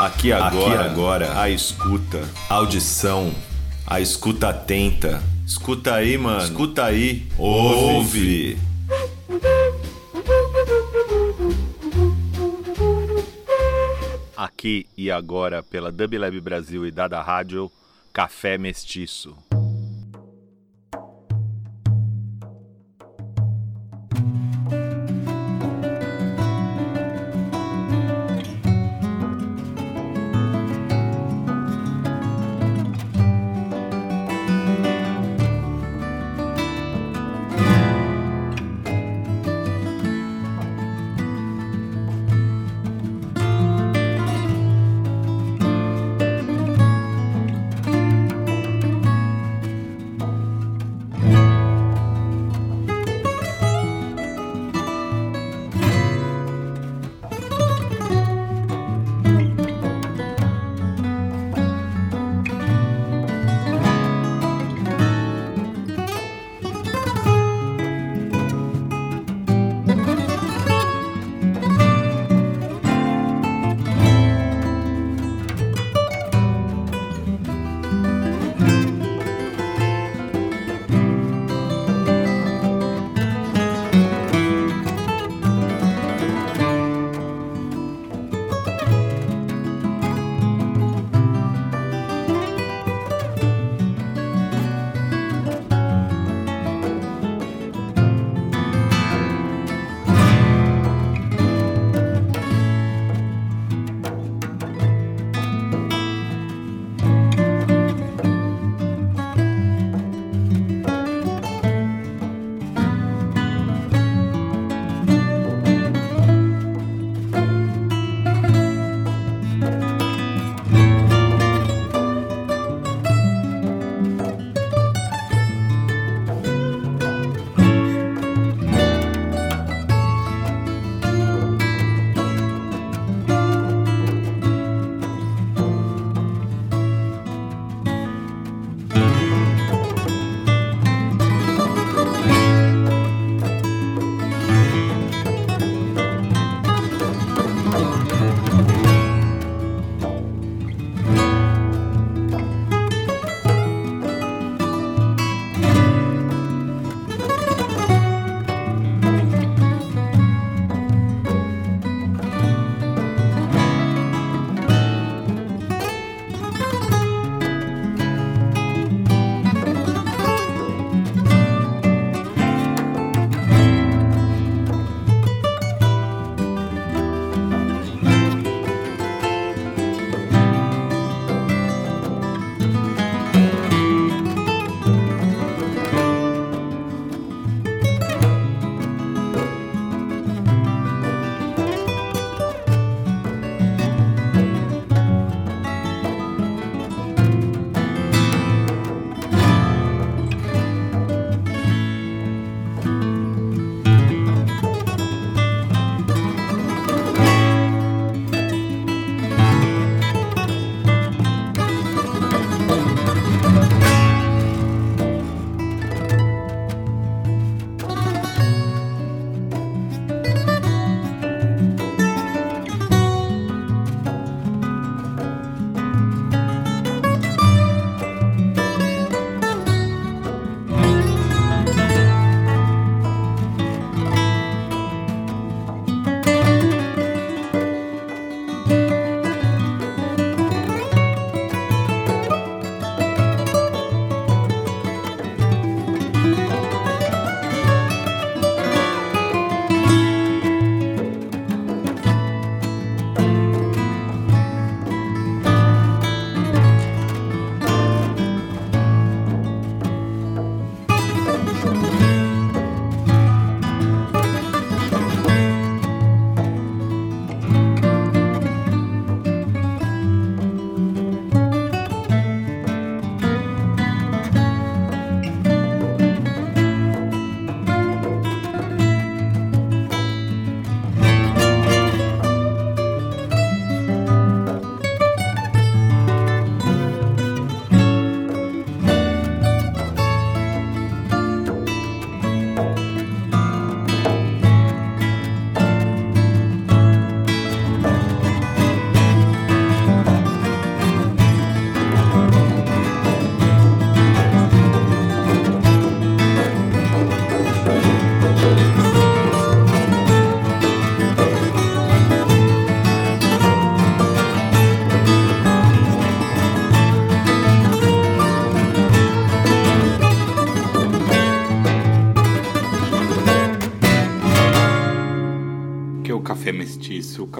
Aqui agora, Aqui agora, a escuta, audição, a escuta atenta. Escuta aí, mano. Escuta aí. Ouve. Aqui e agora pela Dublab Brasil e Dada Rádio, Café Mestiço.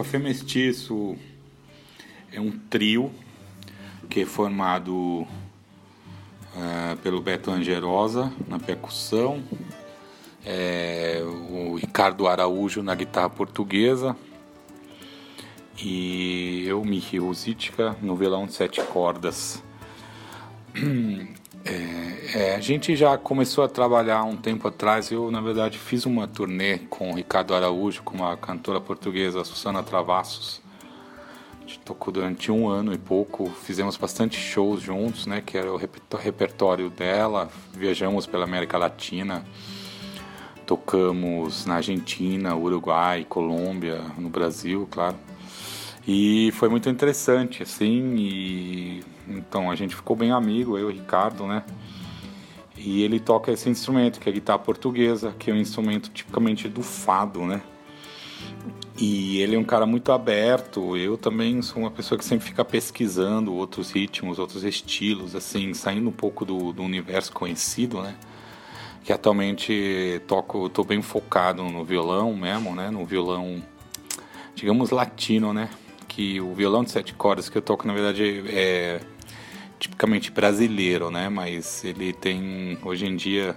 Café Mestiço é um trio que é formado uh, pelo Beto Angerosa na percussão, é, o Ricardo Araújo na guitarra portuguesa e eu, Miki Rositka, no violão de sete cordas. É, é, a gente já começou a trabalhar um tempo atrás. Eu, na verdade, fiz uma turnê com o Ricardo Araújo, com uma cantora portuguesa, Susana Travassos. A gente tocou durante um ano e pouco. Fizemos bastante shows juntos, né? Que era o repertório dela. Viajamos pela América Latina. Tocamos na Argentina, Uruguai, Colômbia, no Brasil, claro. E foi muito interessante, assim, e então a gente ficou bem amigo, eu e o Ricardo, né? E ele toca esse instrumento, que é a guitarra portuguesa, que é um instrumento tipicamente do fado, né? E ele é um cara muito aberto. Eu também sou uma pessoa que sempre fica pesquisando outros ritmos, outros estilos, assim, saindo um pouco do, do universo conhecido, né? Que atualmente toco, tô bem focado no violão mesmo, né? No violão, digamos, latino, né? Que o violão de sete cordas que eu toco, na verdade, é tipicamente brasileiro, né? Mas ele tem hoje em dia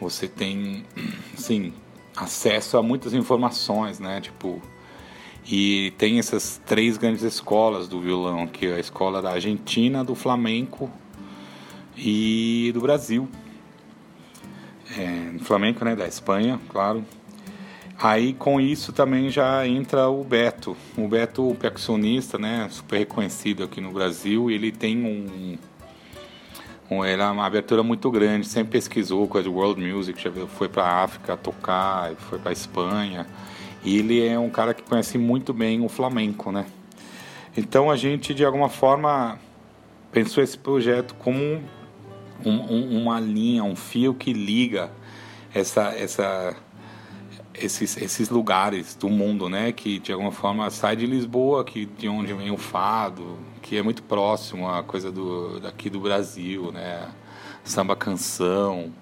você tem sim acesso a muitas informações, né? Tipo e tem essas três grandes escolas do violão, que é a escola da Argentina, do flamenco e do Brasil. É, flamenco, né? Da Espanha, claro. Aí com isso também já entra o Beto. O Beto, o percussionista, né, super reconhecido aqui no Brasil, ele tem um, um era uma abertura muito grande, sempre pesquisou coisa de world music, já foi para a África tocar, foi para a Espanha. E ele é um cara que conhece muito bem o flamenco, né? Então a gente de alguma forma pensou esse projeto como um, um, uma linha, um fio que liga essa essa esses, esses lugares do mundo, né? Que de alguma forma sai de Lisboa, que de onde vem o fado, que é muito próximo à coisa do daqui do Brasil, né? Samba canção,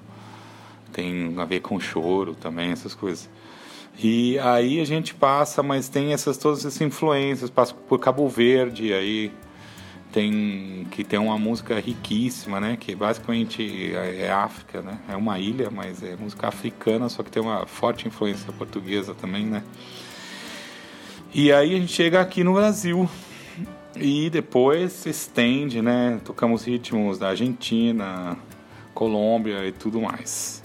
tem a ver com choro também, essas coisas. E aí a gente passa, mas tem essas todas essas influências, passa por Cabo Verde, aí tem que tem uma música riquíssima, né? Que basicamente é, é África, né? É uma ilha, mas é música africana, só que tem uma forte influência portuguesa também, né? E aí a gente chega aqui no Brasil e depois se estende, né? Tocamos ritmos da Argentina, Colômbia e tudo mais.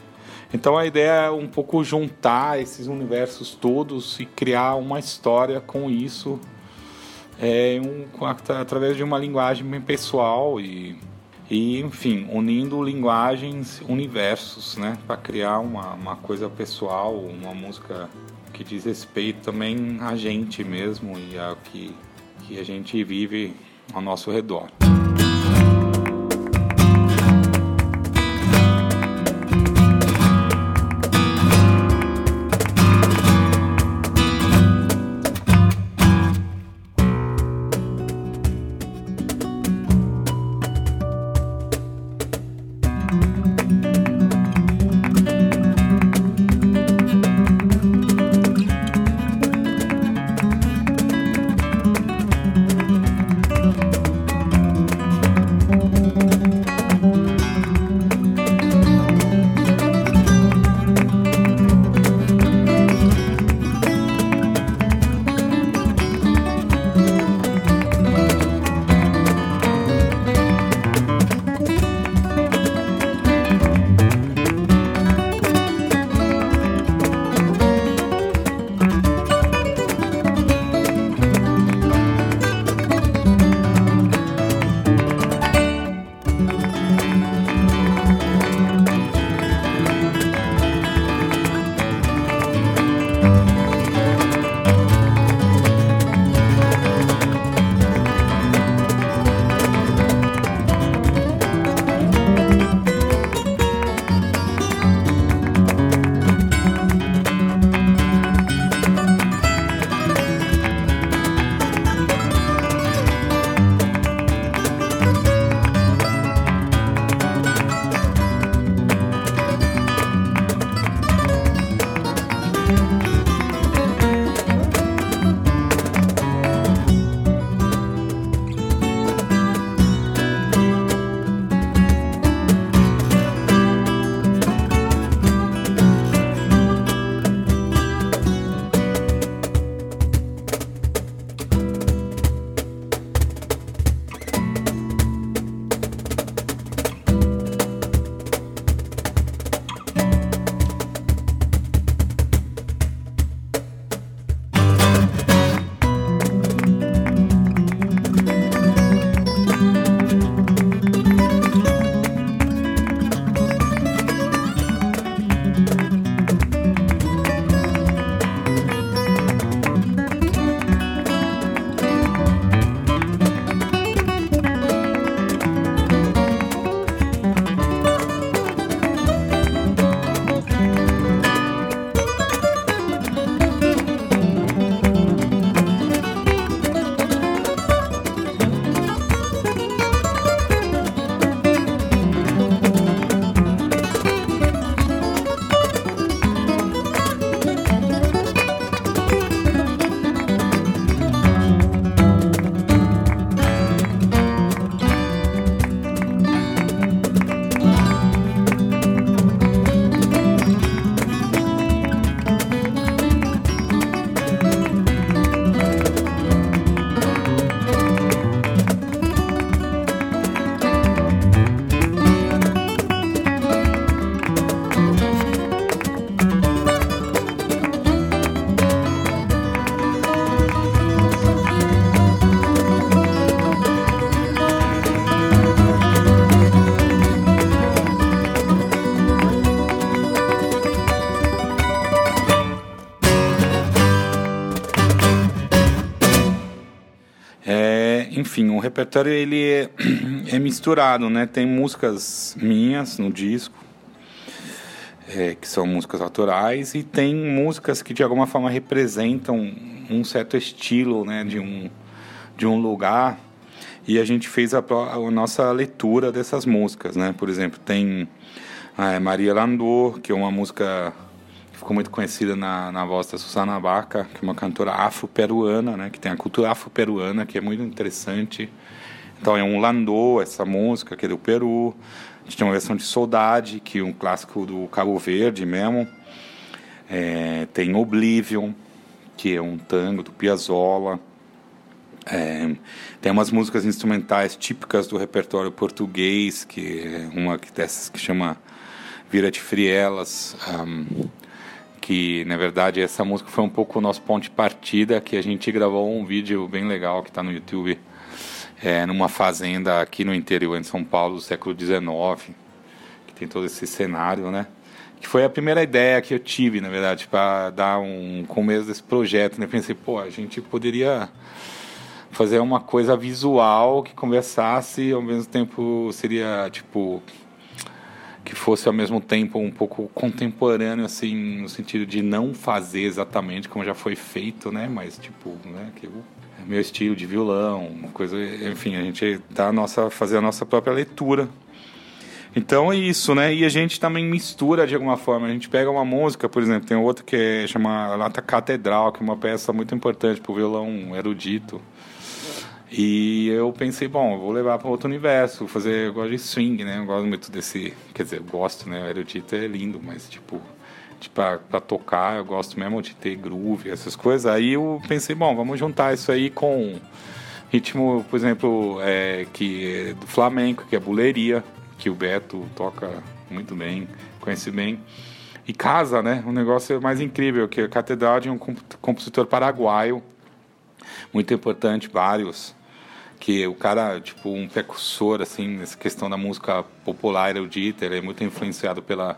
Então a ideia é um pouco juntar esses universos todos e criar uma história com isso é um, através de uma linguagem bem pessoal e, e enfim, unindo linguagens, universos, né, para criar uma, uma coisa pessoal, uma música que diz respeito também a gente mesmo e ao que, que a gente vive ao nosso redor. Enfim, o repertório ele é, é, misturado, né? Tem músicas minhas no disco, é, que são músicas autorais, e tem músicas que de alguma forma representam um certo estilo, né? De um, de um lugar. E a gente fez a, a nossa leitura dessas músicas, né? Por exemplo, tem a Maria Landor, que é uma música ficou muito conhecida na, na voz da Susana Baca, que é uma cantora afro-peruana, né, que tem a cultura afro-peruana, que é muito interessante. Então é um landô, essa música, que é do Peru. A gente tem uma versão de Saudade, que é um clássico do Cabo Verde mesmo. É, tem Oblivion, que é um tango do Piazzolla. É, tem umas músicas instrumentais típicas do repertório português, que é uma dessas que chama Vira de Frielas. Um, que na verdade essa música foi um pouco o nosso ponto de partida, que a gente gravou um vídeo bem legal que está no YouTube, é, numa fazenda aqui no interior de São Paulo do século XIX, que tem todo esse cenário, né? Que foi a primeira ideia que eu tive, na verdade, para dar um começo desse projeto. Né? Pensei, pô, a gente poderia fazer uma coisa visual que conversasse, ao mesmo tempo seria tipo que fosse ao mesmo tempo um pouco contemporâneo, assim, no sentido de não fazer exatamente como já foi feito, né? Mas, tipo, né? Que meu estilo de violão, coisa, enfim, a gente dá a nossa, fazer a nossa própria leitura. Então é isso, né? E a gente também mistura de alguma forma. A gente pega uma música, por exemplo, tem outra que é, chama Lata Catedral, que é uma peça muito importante para o violão erudito e eu pensei, bom, eu vou levar para outro universo, fazer, eu gosto de swing, né? Eu gosto muito desse, quer dizer, eu gosto, né? O erudito é lindo, mas tipo, tipo para tocar, eu gosto mesmo de ter groove, essas coisas. Aí eu pensei, bom, vamos juntar isso aí com ritmo, por exemplo, é, que é do flamenco, que é buleria, que o Beto toca muito bem, conhece bem. E casa, né? Um negócio mais incrível, que a Catedral de um compositor paraguaio, muito importante, vários que o cara, tipo, um precursor, assim, nessa questão da música popular erudita, ele é muito influenciado pela,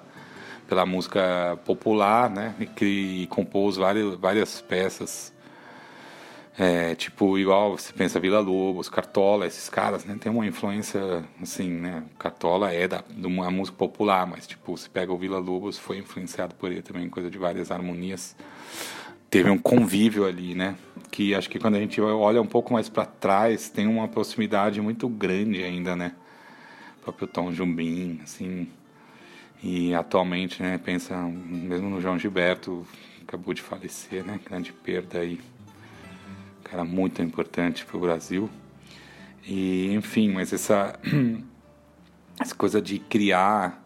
pela música popular, né, e que compôs várias, várias peças, é, tipo, igual você pensa Vila Lobos, Cartola, esses caras, né, tem uma influência, assim, né, Cartola é da, de uma música popular, mas, tipo, você pega o Vila Lobos, foi influenciado por ele também, coisa de várias harmonias, teve um convívio ali, né, que acho que quando a gente olha um pouco mais para trás, tem uma proximidade muito grande ainda, né? O próprio Tom Jubim, assim. E atualmente, né, pensa mesmo no João Gilberto, acabou de falecer, né? Grande perda aí. cara muito importante para o Brasil. E, enfim, mas essa, essa coisa de criar,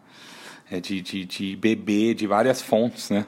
é de, de, de beber de várias fontes, né?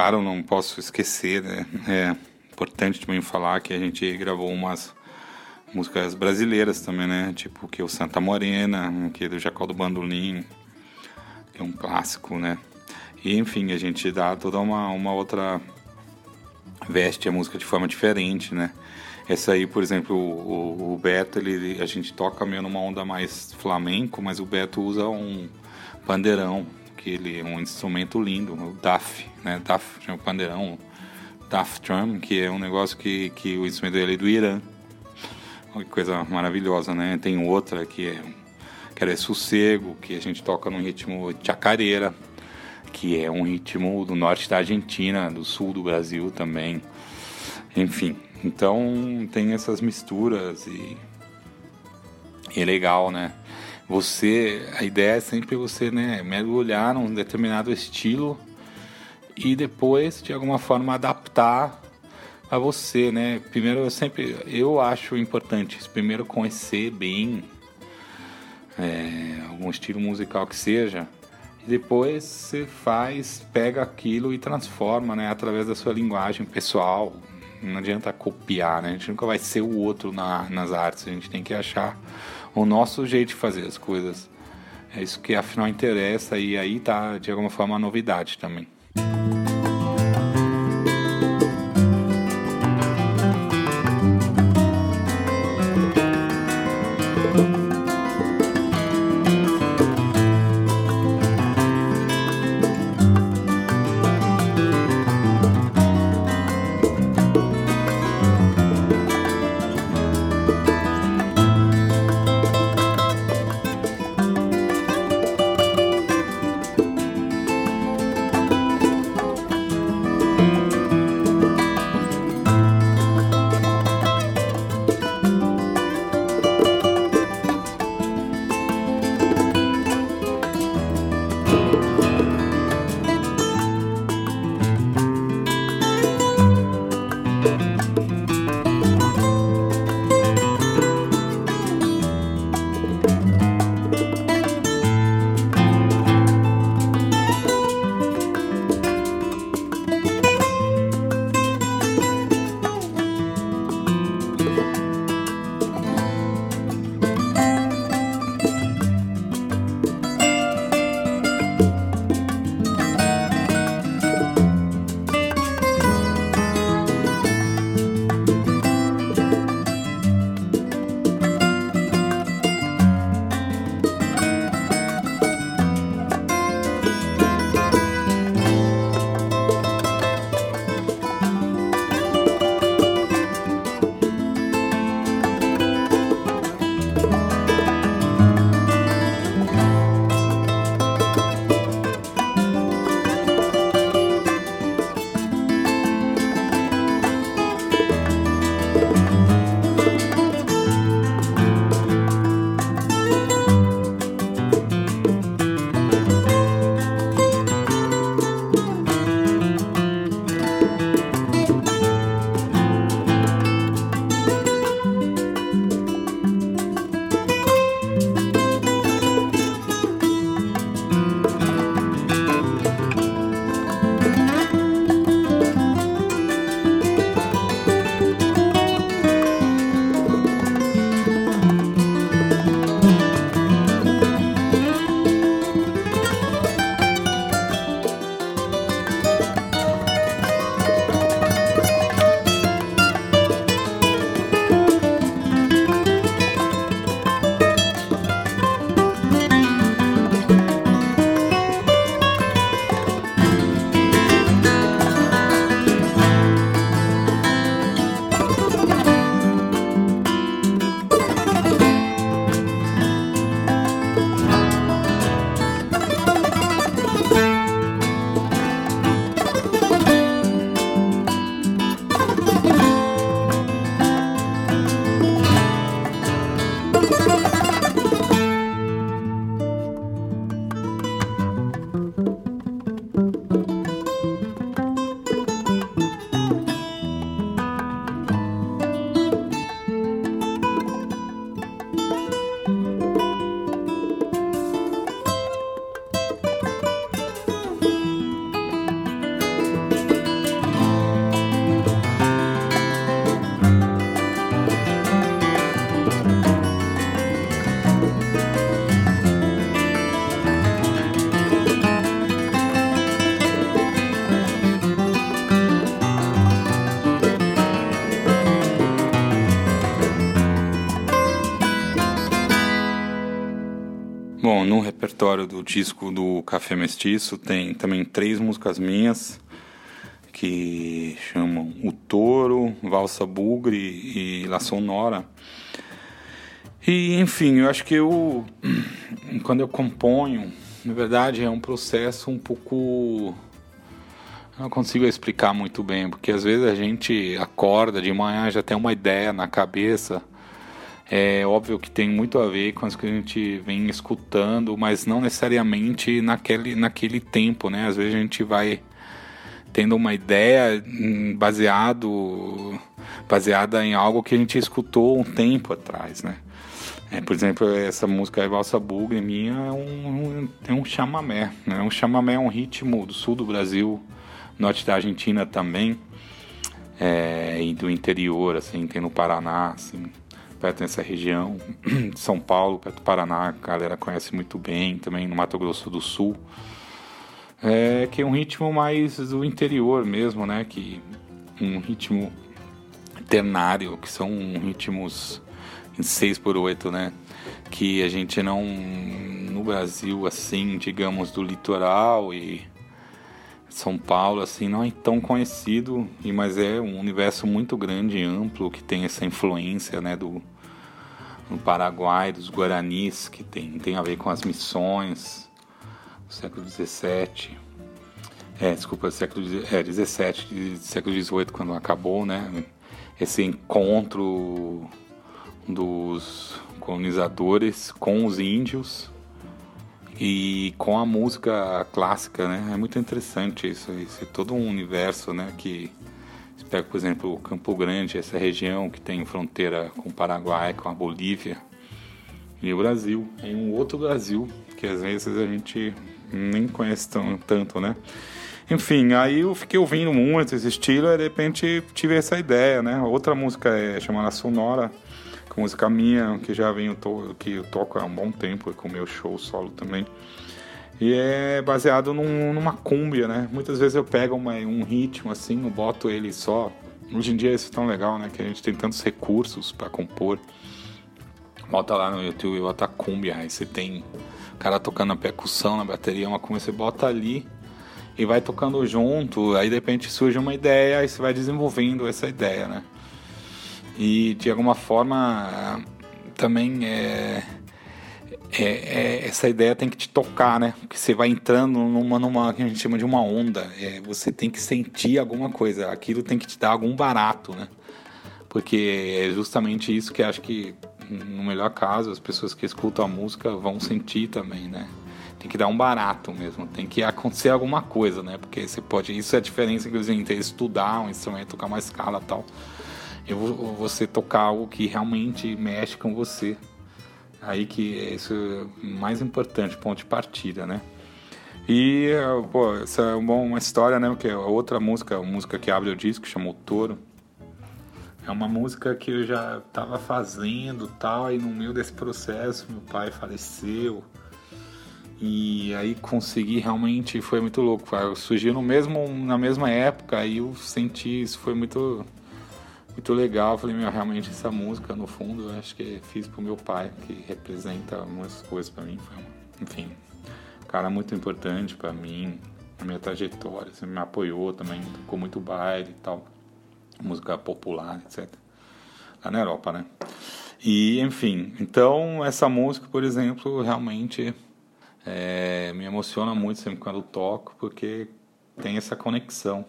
Claro, não posso esquecer, né? É importante também falar que a gente gravou umas músicas brasileiras também, né? Tipo que o Santa Morena, que é do Jacó do Bandolim, que é um clássico, né? E enfim, a gente dá toda uma, uma outra veste a música de forma diferente, né? Essa aí, por exemplo, o, o, Beto, ele, a gente toca meio numa onda mais flamenco, mas o Beto usa um pandeirão, que ele é um instrumento lindo, o DAF, né? DAF, chama pandeirão, DAF Drum, que é um negócio que, que o instrumento dele é do Irã. Coisa maravilhosa, né? Tem outra que é, que é sossego, que a gente toca no ritmo chacareira, que é um ritmo do norte da Argentina, do sul do Brasil também. Enfim, então tem essas misturas e, e é legal, né? Você, a ideia é sempre você, né, mergulhar num determinado estilo e depois de alguma forma adaptar a você, né? Primeiro eu sempre, eu acho importante primeiro conhecer bem é, algum estilo musical que seja e depois você faz, pega aquilo e transforma, né, através da sua linguagem pessoal. Não adianta copiar, né? A gente nunca vai ser o outro na, nas artes. A gente tem que achar o nosso jeito de fazer as coisas. É isso que afinal interessa e aí tá de alguma forma a novidade também. Repertório do disco do Café Mestiço tem também três músicas minhas que chamam O Touro, Valsa Bugre e La Sonora. E enfim, eu acho que eu quando eu componho, na verdade é um processo um pouco não consigo explicar muito bem, porque às vezes a gente acorda de manhã já tem uma ideia na cabeça. É óbvio que tem muito a ver com as que a gente vem escutando, mas não necessariamente naquele, naquele tempo, né? Às vezes a gente vai tendo uma ideia hum, baseado baseada em algo que a gente escutou um tempo atrás, né? É, por exemplo, essa música Valsa Bugre minha é um, é um chamamé. Né? Um chamamé é um ritmo do sul do Brasil, norte da Argentina também, é, e do interior, assim, tem no Paraná, assim, perto dessa região, São Paulo, perto do Paraná, a galera conhece muito bem, também no Mato Grosso do Sul, é, que é um ritmo mais do interior mesmo, né, que um ritmo ternário, que são ritmos em 6 por 8, né, que a gente não, no Brasil, assim, digamos, do litoral e são Paulo assim não é tão conhecido, mas é um universo muito grande e amplo que tem essa influência, né, do no Paraguai, dos Guaranis, que tem, tem a ver com as missões do século XVII. É, desculpa, século é, 17, século XVIII, quando acabou, né? Esse encontro dos colonizadores com os índios e com a música clássica, né? É muito interessante isso, esse todo um universo, né? Que você pega, por exemplo, Campo Grande, essa região que tem fronteira com o Paraguai, com a Bolívia e o Brasil, em um outro Brasil que às vezes a gente nem conhece tão, tanto, né? Enfim, aí eu fiquei ouvindo muito esse estilo e de repente tive essa ideia, né? Outra música é chamada Sonora música minha, que já venho to que eu toco há um bom tempo, com o meu show solo também. E é baseado num, numa cúmbia, né? Muitas vezes eu pego uma, um ritmo assim, eu boto ele só. Hoje em dia isso é tão legal, né? Que a gente tem tantos recursos para compor. Bota lá no YouTube e bota cúmbia, aí você tem o cara tocando a percussão na bateria, uma cúmbia, você bota ali e vai tocando junto, aí de repente surge uma ideia, aí você vai desenvolvendo essa ideia, né? E de alguma forma também é, é, é, essa ideia tem que te tocar, né? Porque você vai entrando numa, numa que a gente chama de uma onda. É, você tem que sentir alguma coisa. Aquilo tem que te dar algum barato, né? Porque é justamente isso que acho que, no melhor caso, as pessoas que escutam a música vão sentir também, né? Tem que dar um barato mesmo, tem que acontecer alguma coisa, né? Porque você pode. Isso é a diferença, inclusive, entre estudar um instrumento, tocar uma escala tal eu você tocar algo que realmente mexe com você. Aí que isso é mais importante, ponto de partida, né? E, pô, essa é uma história, né? Que é outra música, a música que abre o disco, chamou Toro. É uma música que eu já estava fazendo tal, e no meio desse processo meu pai faleceu. E aí consegui realmente, foi muito louco. Surgiu no mesmo, na mesma época, aí eu senti, isso foi muito muito legal. Falei, meu, realmente essa música, no fundo, eu acho que fiz pro meu pai, que representa muitas coisas para mim. Foi, enfim, um cara muito importante para mim, na minha trajetória. Você me apoiou também, tocou muito baile e tal, música popular, etc. Lá na Europa, né? E, enfim, então essa música, por exemplo, realmente é, me emociona muito sempre quando toco, porque tem essa conexão.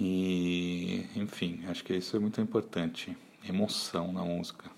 E, enfim, acho que isso é muito importante. Emoção na música.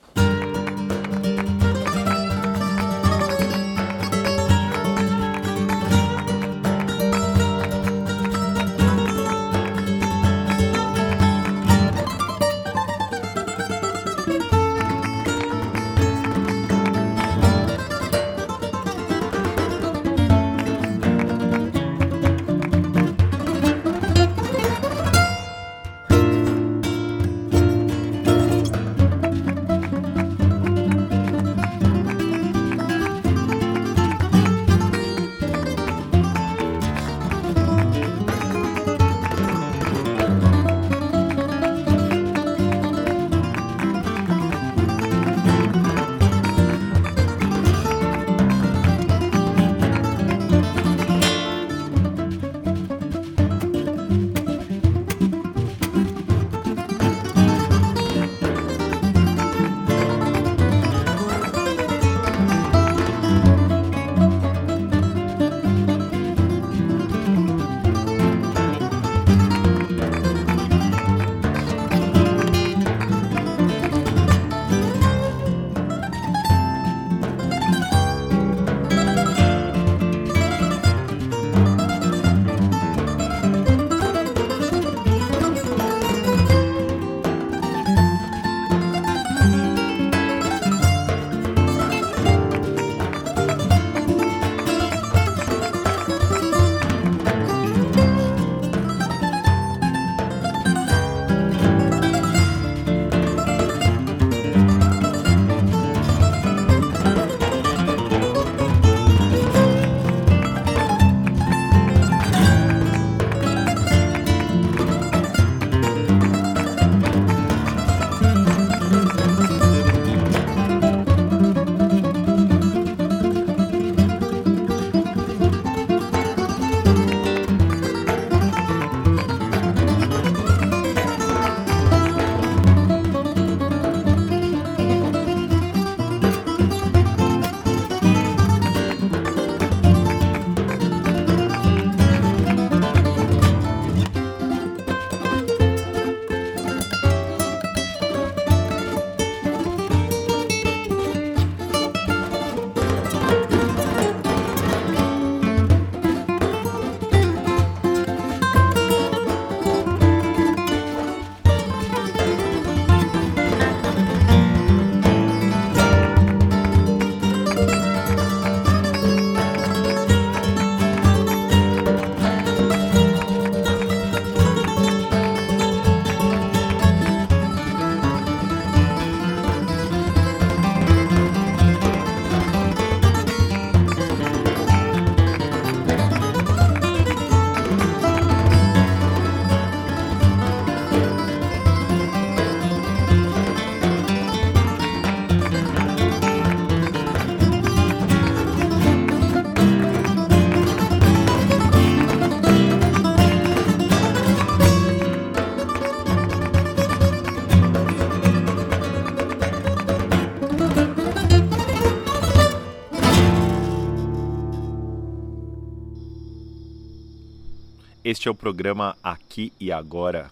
Este é o programa Aqui e Agora,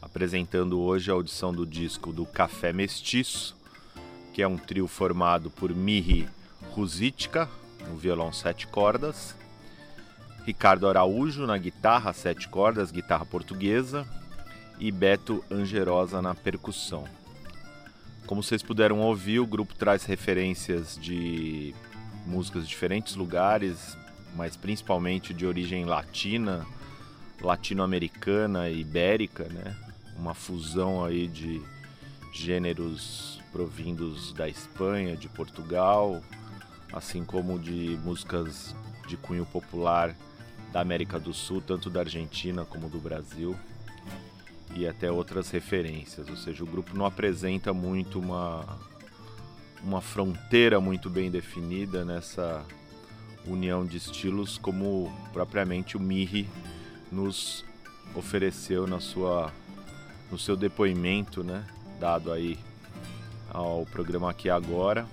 apresentando hoje a audição do disco do Café Mestiço, que é um trio formado por Mihi Ruzitka, no violão sete cordas, Ricardo Araújo na guitarra sete cordas, guitarra portuguesa, e Beto Angerosa na percussão. Como vocês puderam ouvir, o grupo traz referências de músicas de diferentes lugares, mas principalmente de origem latina, latino-americana e ibérica, né? Uma fusão aí de gêneros provindos da Espanha, de Portugal, assim como de músicas de cunho popular da América do Sul, tanto da Argentina como do Brasil e até outras referências. Ou seja, o grupo não apresenta muito uma, uma fronteira muito bem definida nessa união de estilos, como propriamente o Mirri nos ofereceu na sua, no seu depoimento, né, dado aí ao programa aqui agora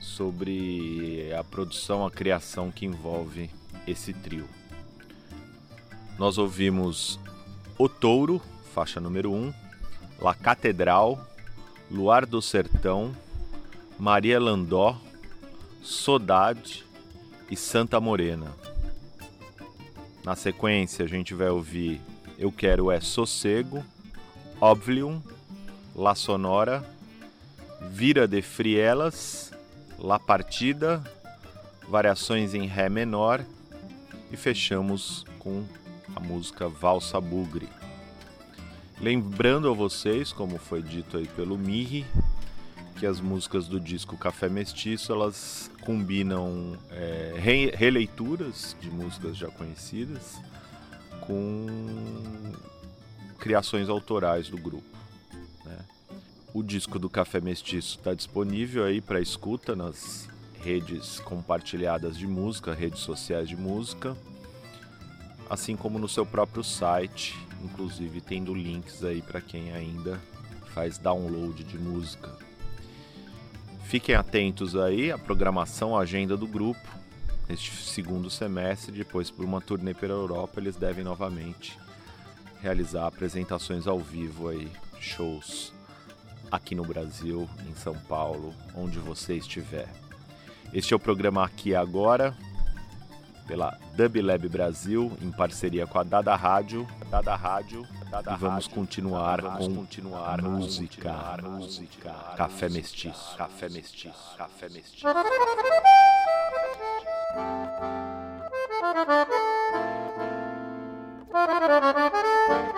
sobre a produção, a criação que envolve esse trio. Nós ouvimos o Touro, faixa número 1, La Catedral, Luar do Sertão, Maria Landó, Sodade e Santa Morena. Na sequência, a gente vai ouvir Eu Quero É Sossego, Oblivion, La Sonora, Vira de Frielas, La Partida, Variações em Ré menor e fechamos com a música Valsa Bugre. Lembrando a vocês, como foi dito aí pelo Mirri, que as músicas do disco Café Mestiço elas combinam é, re releituras de músicas já conhecidas com criações autorais do grupo. Né? O disco do Café Mestiço está disponível aí para escuta nas redes compartilhadas de música, redes sociais de música assim como no seu próprio site, inclusive tendo links aí para quem ainda faz download de música. Fiquem atentos aí à programação, à agenda do grupo. Neste segundo semestre, depois por uma turnê pela Europa, eles devem novamente realizar apresentações ao vivo aí, shows aqui no Brasil, em São Paulo, onde você estiver. Este é o programa Aqui Agora, pela Dub Lab Brasil, em parceria com a Dada Rádio. Dada Rádio. Dada e vamos continuar vamos com continuar música, continuar música, café mestiço, café mestiço, café mestiço. Música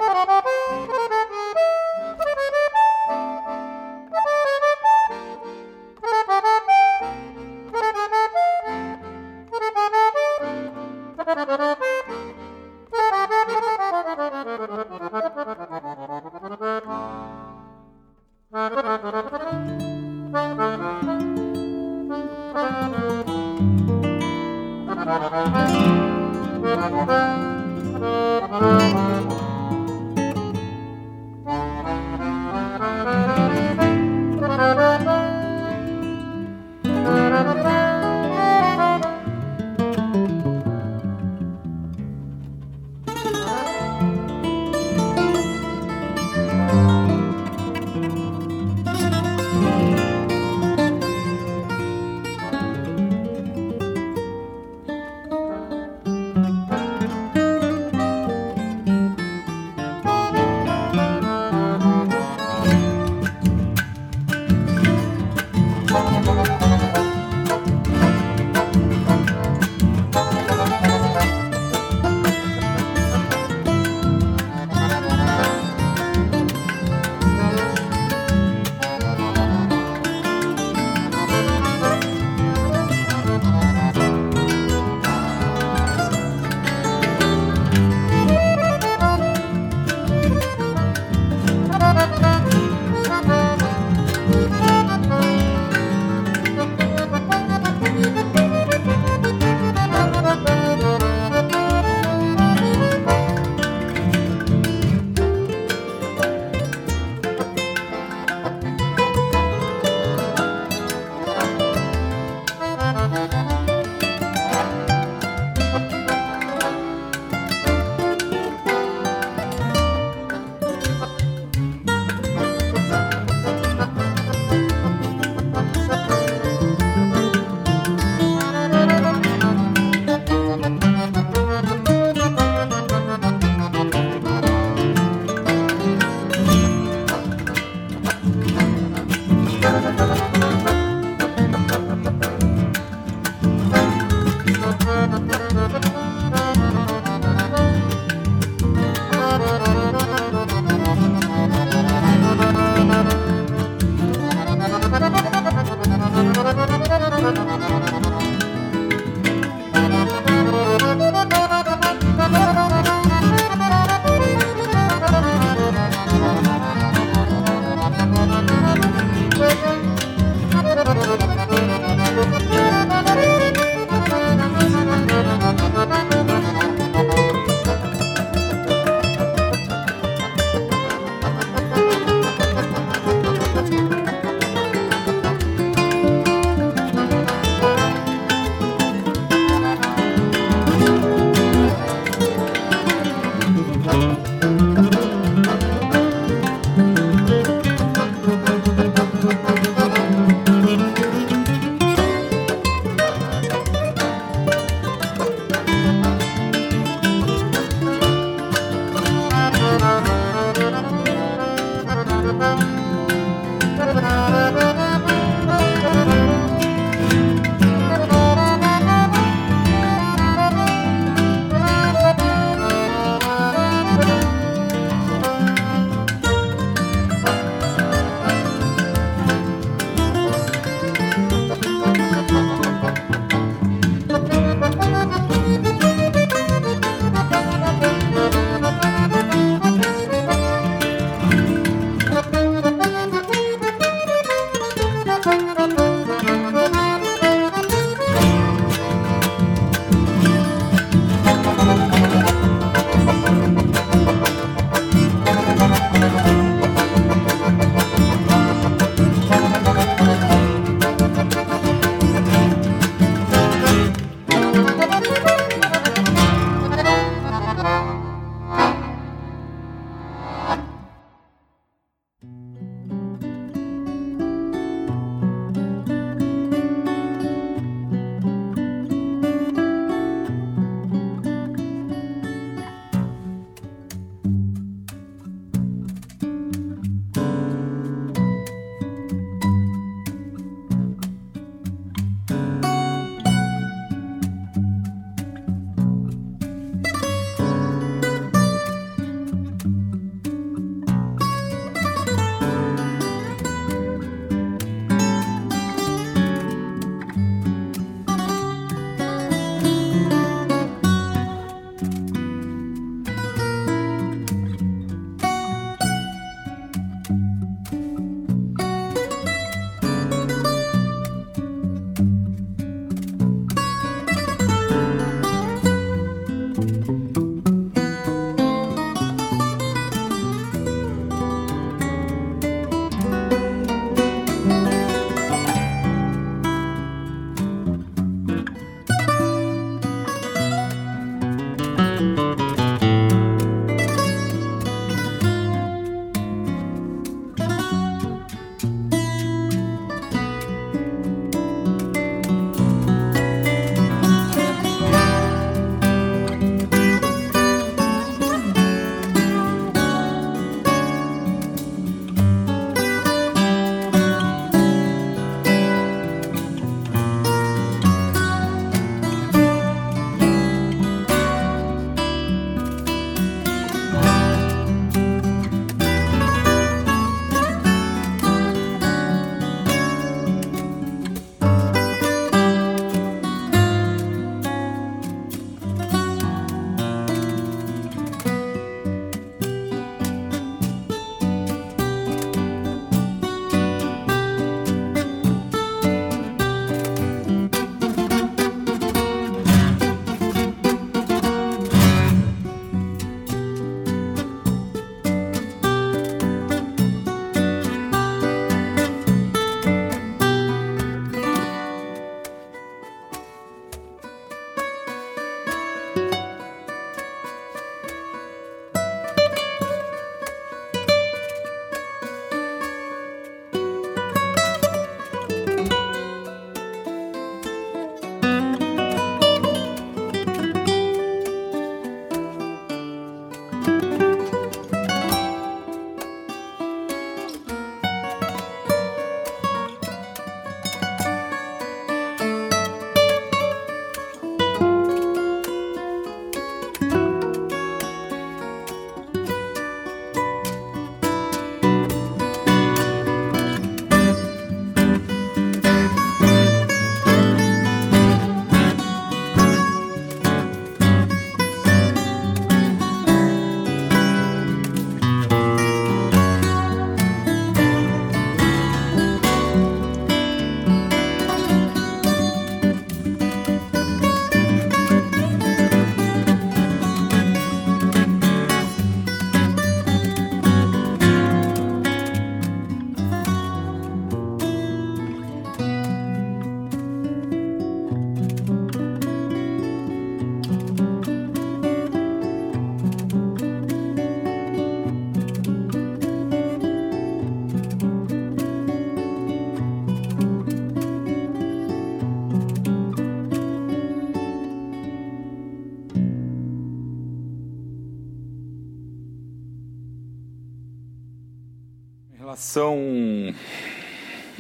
relação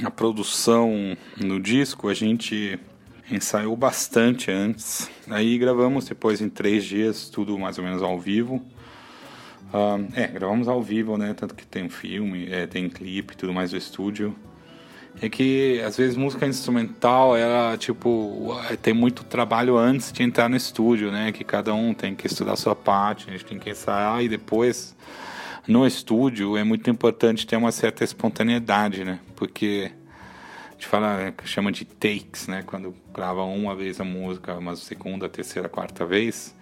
à produção no disco, a gente ensaiou bastante antes. Aí gravamos depois em três dias, tudo mais ou menos ao vivo. Uh, é, gravamos ao vivo, né? Tanto que tem filme, é, tem clipe, tudo mais do estúdio. É que às vezes música instrumental, ela tipo tem muito trabalho antes de entrar no estúdio, né? Que cada um tem que estudar a sua parte, a gente tem que ensaiar e depois no estúdio é muito importante ter uma certa espontaneidade, né? Porque a gente fala, é, chama de takes, né? Quando grava uma vez a música, uma segunda, terceira, quarta vez,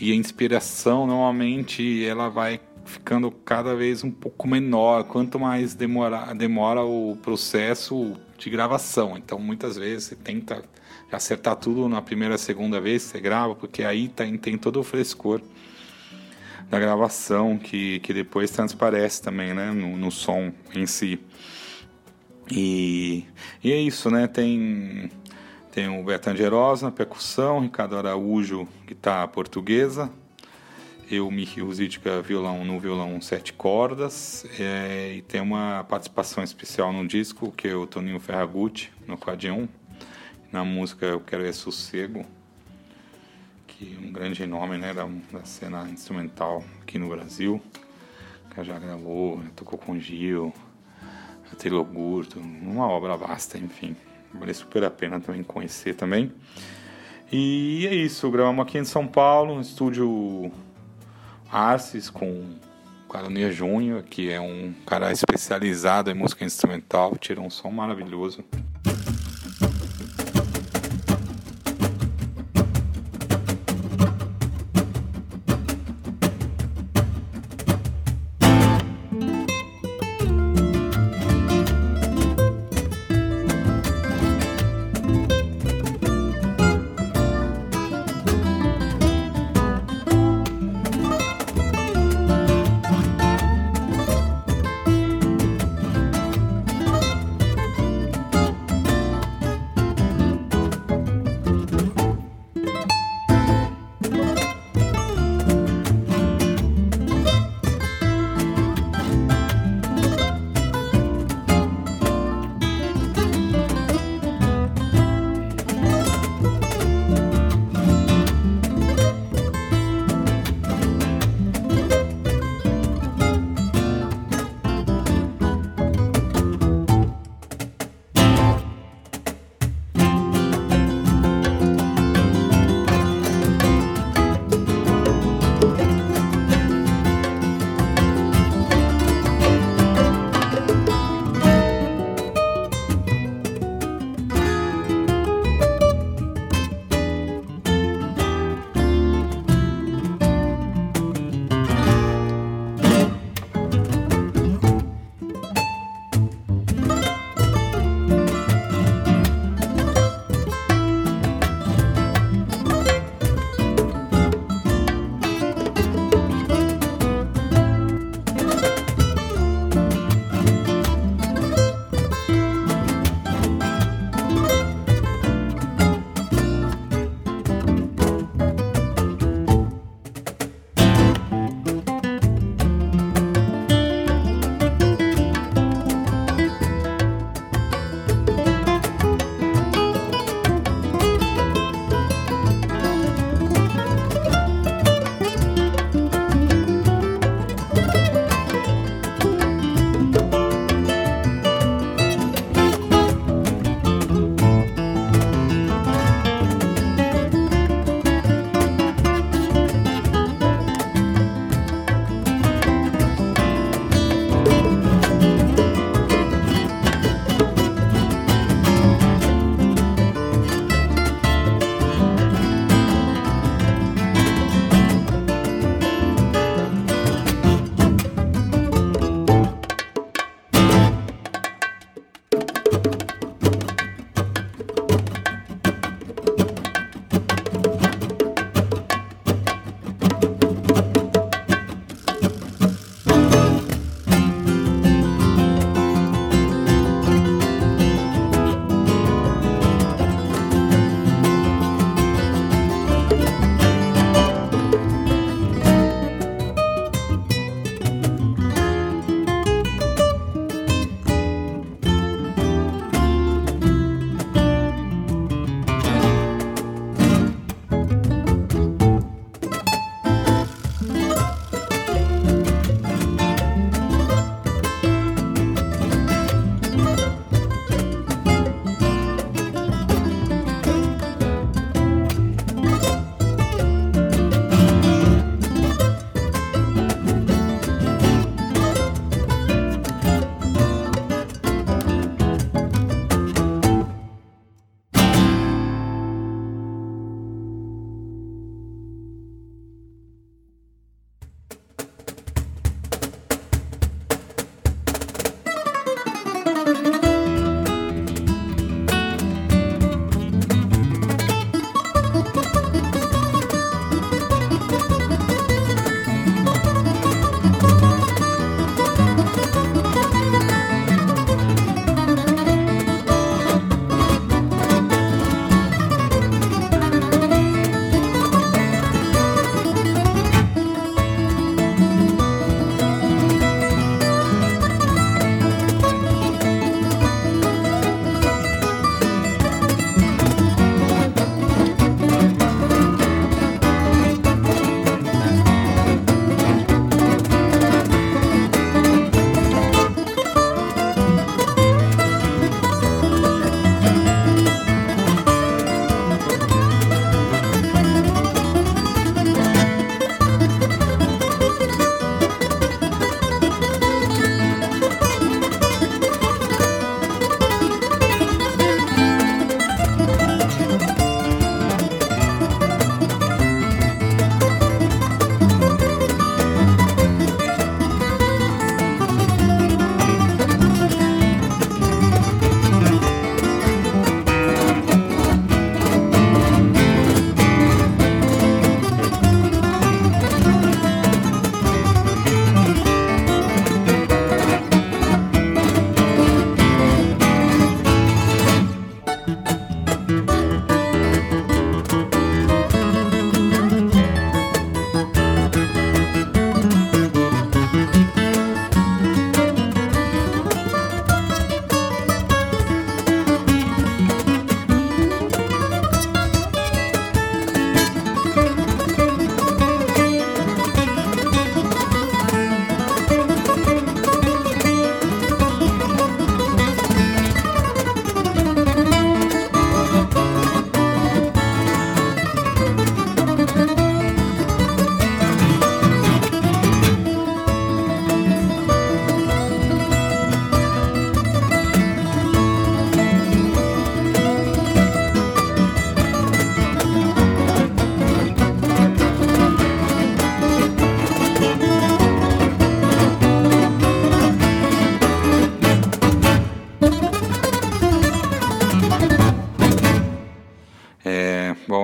e a inspiração normalmente ela vai ficando cada vez um pouco menor, quanto mais demora, demora o processo de gravação. Então, muitas vezes você tenta acertar tudo na primeira, segunda vez que você grava, porque aí tem, tem todo o frescor da gravação que, que depois transparece também, né, no, no som em si. E, e é isso, né? Tem tem o Beto Angerosa na percussão, Ricardo Araújo, guitarra portuguesa, eu, Mickey Ruzitka, violão no violão sete cordas, é, e tem uma participação especial no disco, que é o Toninho Ferragutti, no Quadion. Na música Eu Quero É Sossego, que um grande nome né, da, da cena instrumental aqui no Brasil, que já gravou, tocou com Gil, Taylor Gurto, uma obra vasta, enfim. Vale super a pena também conhecer também. E é isso, gravamos aqui em São Paulo, no estúdio Arces com o Caronia Júnior, que é um cara especializado em música instrumental, tira um som maravilhoso.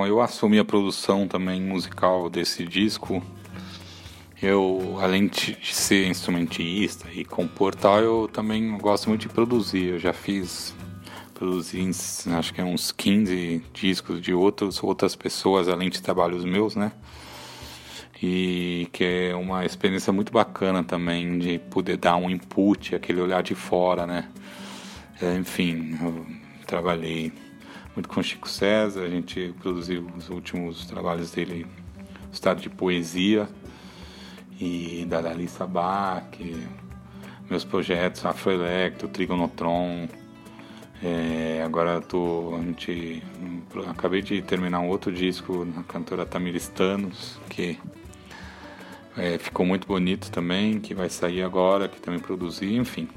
Eu assumi a produção também musical desse disco. Eu, além de ser instrumentista e compor tal, eu também gosto muito de produzir. Eu já fiz, produzi acho que é uns 15 discos de outros, outras pessoas, além de trabalhos meus, né? E que é uma experiência muito bacana também de poder dar um input, aquele olhar de fora, né? É, enfim, eu trabalhei muito com Chico César, a gente produziu os últimos trabalhos dele, Estado de Poesia, e da Dalissa Bach, meus projetos Afroelectro, Trigonotron. É, agora tô, a gente, acabei de terminar um outro disco na cantora Tamiristanos, que é, ficou muito bonito também, que vai sair agora, que também produzi, enfim.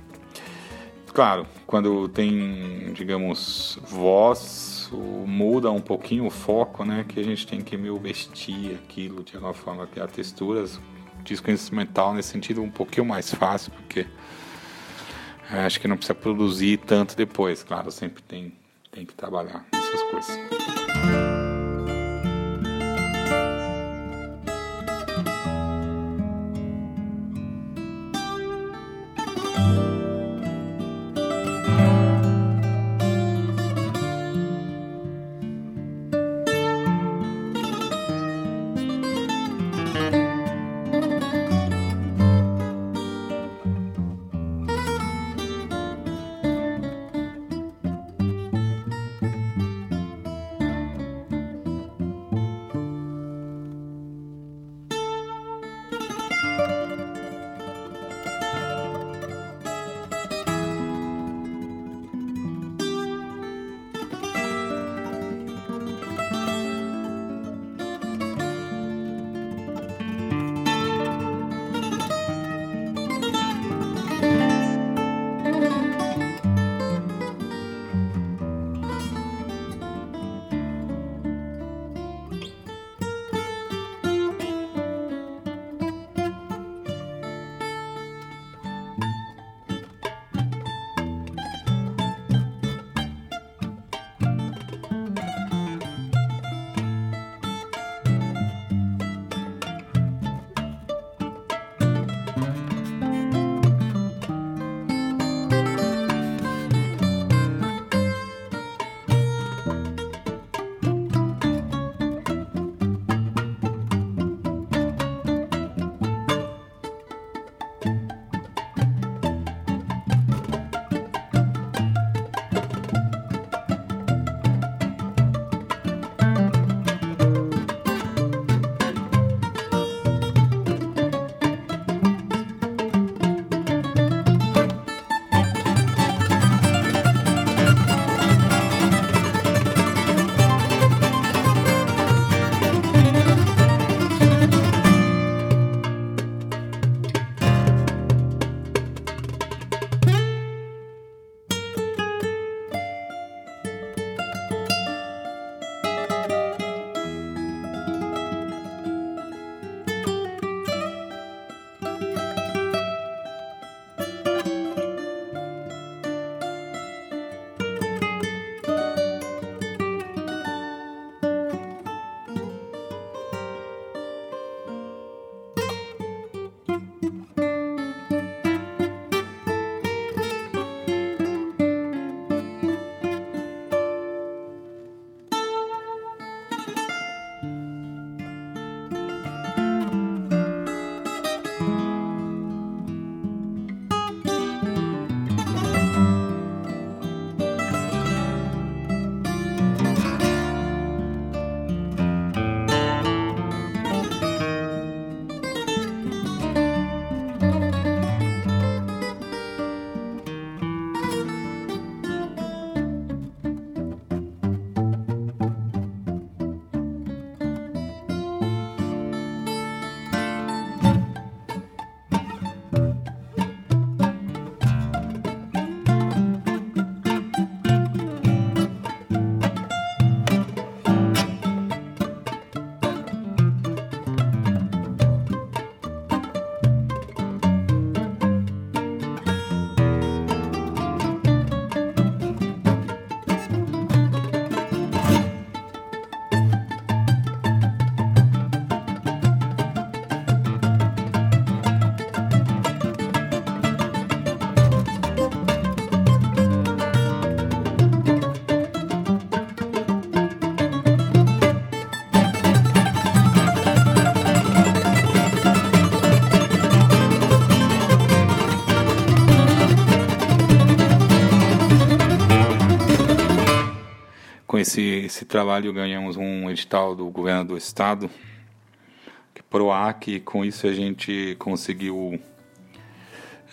Claro, quando tem, digamos, voz, muda um pouquinho o foco, né? Que a gente tem que meio vestir aquilo de alguma forma, criar texturas. Disco instrumental nesse sentido um pouquinho mais fácil, porque é, acho que não precisa produzir tanto depois. Claro, sempre tem, tem que trabalhar nessas coisas. Esse, esse trabalho ganhamos um edital do governo do estado, que é PROAC, e com isso a gente conseguiu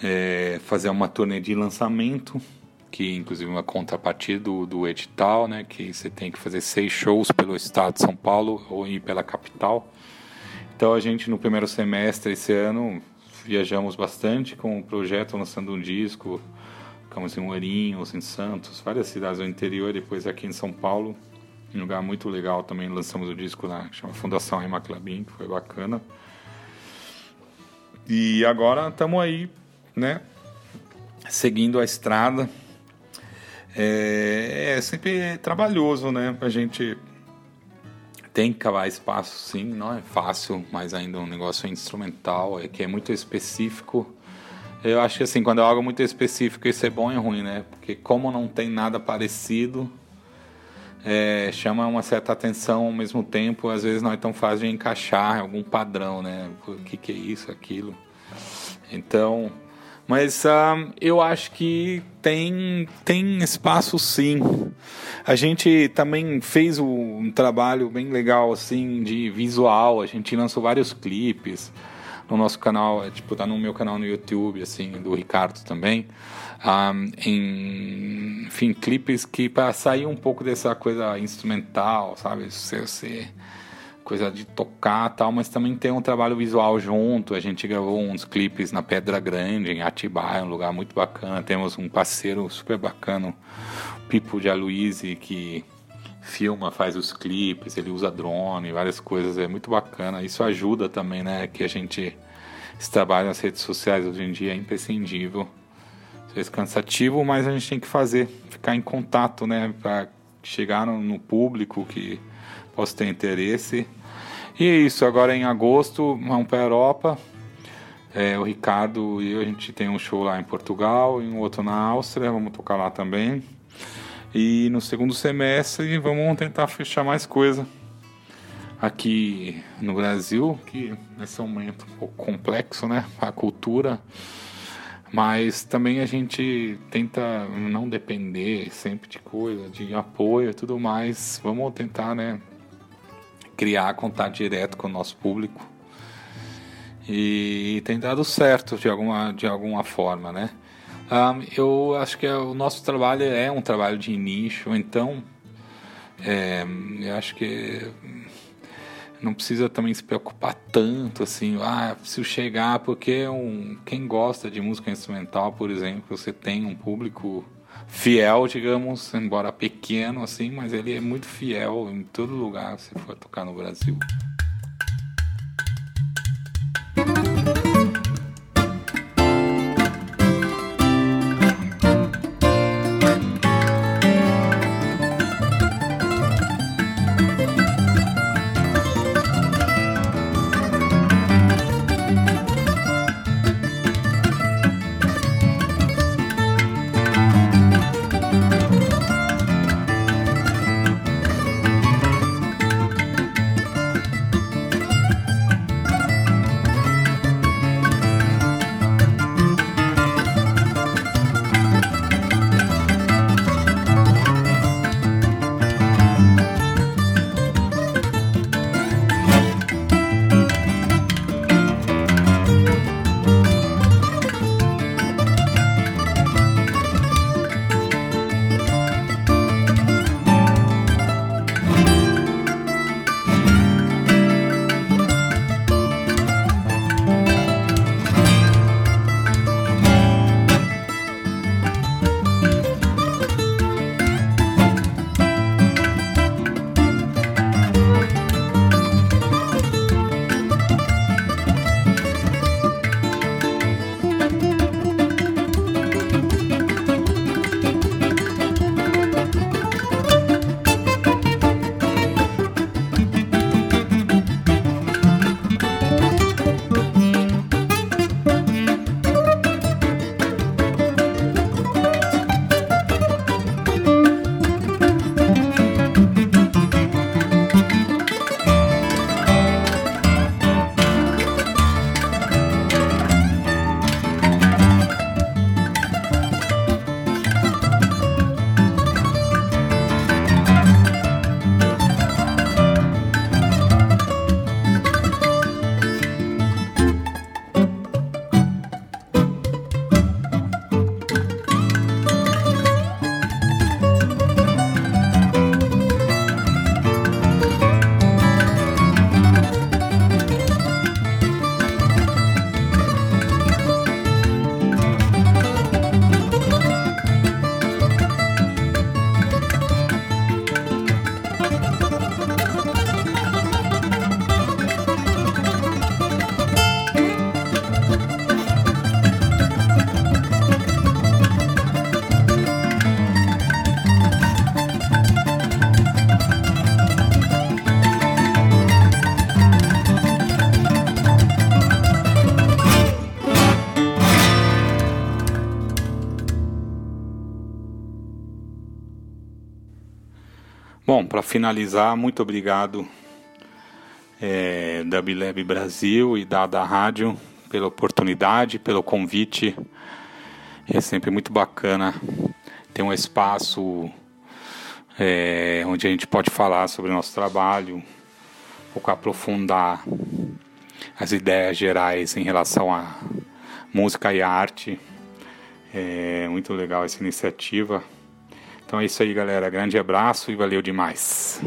é, fazer uma turnê de lançamento, que inclusive uma contrapartida do, do edital, né, que você tem que fazer seis shows pelo estado de São Paulo ou ir pela capital. Então a gente no primeiro semestre esse ano viajamos bastante com o projeto lançando um disco, ficamos em Ourinhos, em Santos, várias cidades do interior, depois aqui em São Paulo, um lugar muito legal também, lançamos o disco lá, que chama Fundação Rema Clabin, que foi bacana. E agora estamos aí, né, seguindo a estrada. É, é sempre trabalhoso, né, a gente tem que cavar espaço, sim, não é fácil, mas ainda um negócio instrumental, é que é muito específico. Eu acho que assim, quando é algo muito específico, isso é bom e ruim, né? Porque como não tem nada parecido, é, chama uma certa atenção ao mesmo tempo, às vezes não é tão fácil de encaixar algum padrão, né? O que, que é isso, aquilo. Então, mas uh, eu acho que tem, tem espaço sim. A gente também fez um trabalho bem legal assim de visual. A gente lançou vários clipes no nosso canal, é, tipo tá no meu canal no YouTube, assim, do Ricardo também. Um, em, enfim, clipes que para sair um pouco dessa coisa instrumental, sabe? Ser, ser coisa de tocar tal, mas também tem um trabalho visual junto. A gente gravou uns clipes na Pedra Grande, em Atibaia, um lugar muito bacana. Temos um parceiro super bacana, Pipo de Aloise, que filma, faz os clipes, ele usa drone, várias coisas, é muito bacana. Isso ajuda também, né? Que a gente esse trabalho nas redes sociais hoje em dia é imprescindível. Às vezes cansativo, mas a gente tem que fazer, ficar em contato, né? Para chegar no, no público que posso ter interesse. E é isso, agora em agosto vamos para a Europa. É, o Ricardo e eu, a gente tem um show lá em Portugal e um outro na Áustria, vamos tocar lá também. E no segundo semestre vamos tentar fechar mais coisa aqui no Brasil, que nesse momento um pouco complexo, né? A cultura. Mas também a gente tenta não depender sempre de coisa, de apoio e tudo mais. Vamos tentar, né? criar contato direto com o nosso público e tem dado certo de alguma, de alguma forma, né? Um, eu acho que é, o nosso trabalho é um trabalho de nicho, então é, eu acho que não precisa também se preocupar tanto assim, ah, preciso chegar porque um, quem gosta de música instrumental, por exemplo, você tem um público fiel, digamos, embora pequeno assim, mas ele é muito fiel em todo lugar se for tocar no Brasil. Finalizar, muito obrigado é, da Bileb Brasil e da, da rádio pela oportunidade, pelo convite. É sempre muito bacana ter um espaço é, onde a gente pode falar sobre o nosso trabalho, um pouco aprofundar as ideias gerais em relação à música e arte. É muito legal essa iniciativa. Então é isso aí, galera. Grande abraço e valeu demais.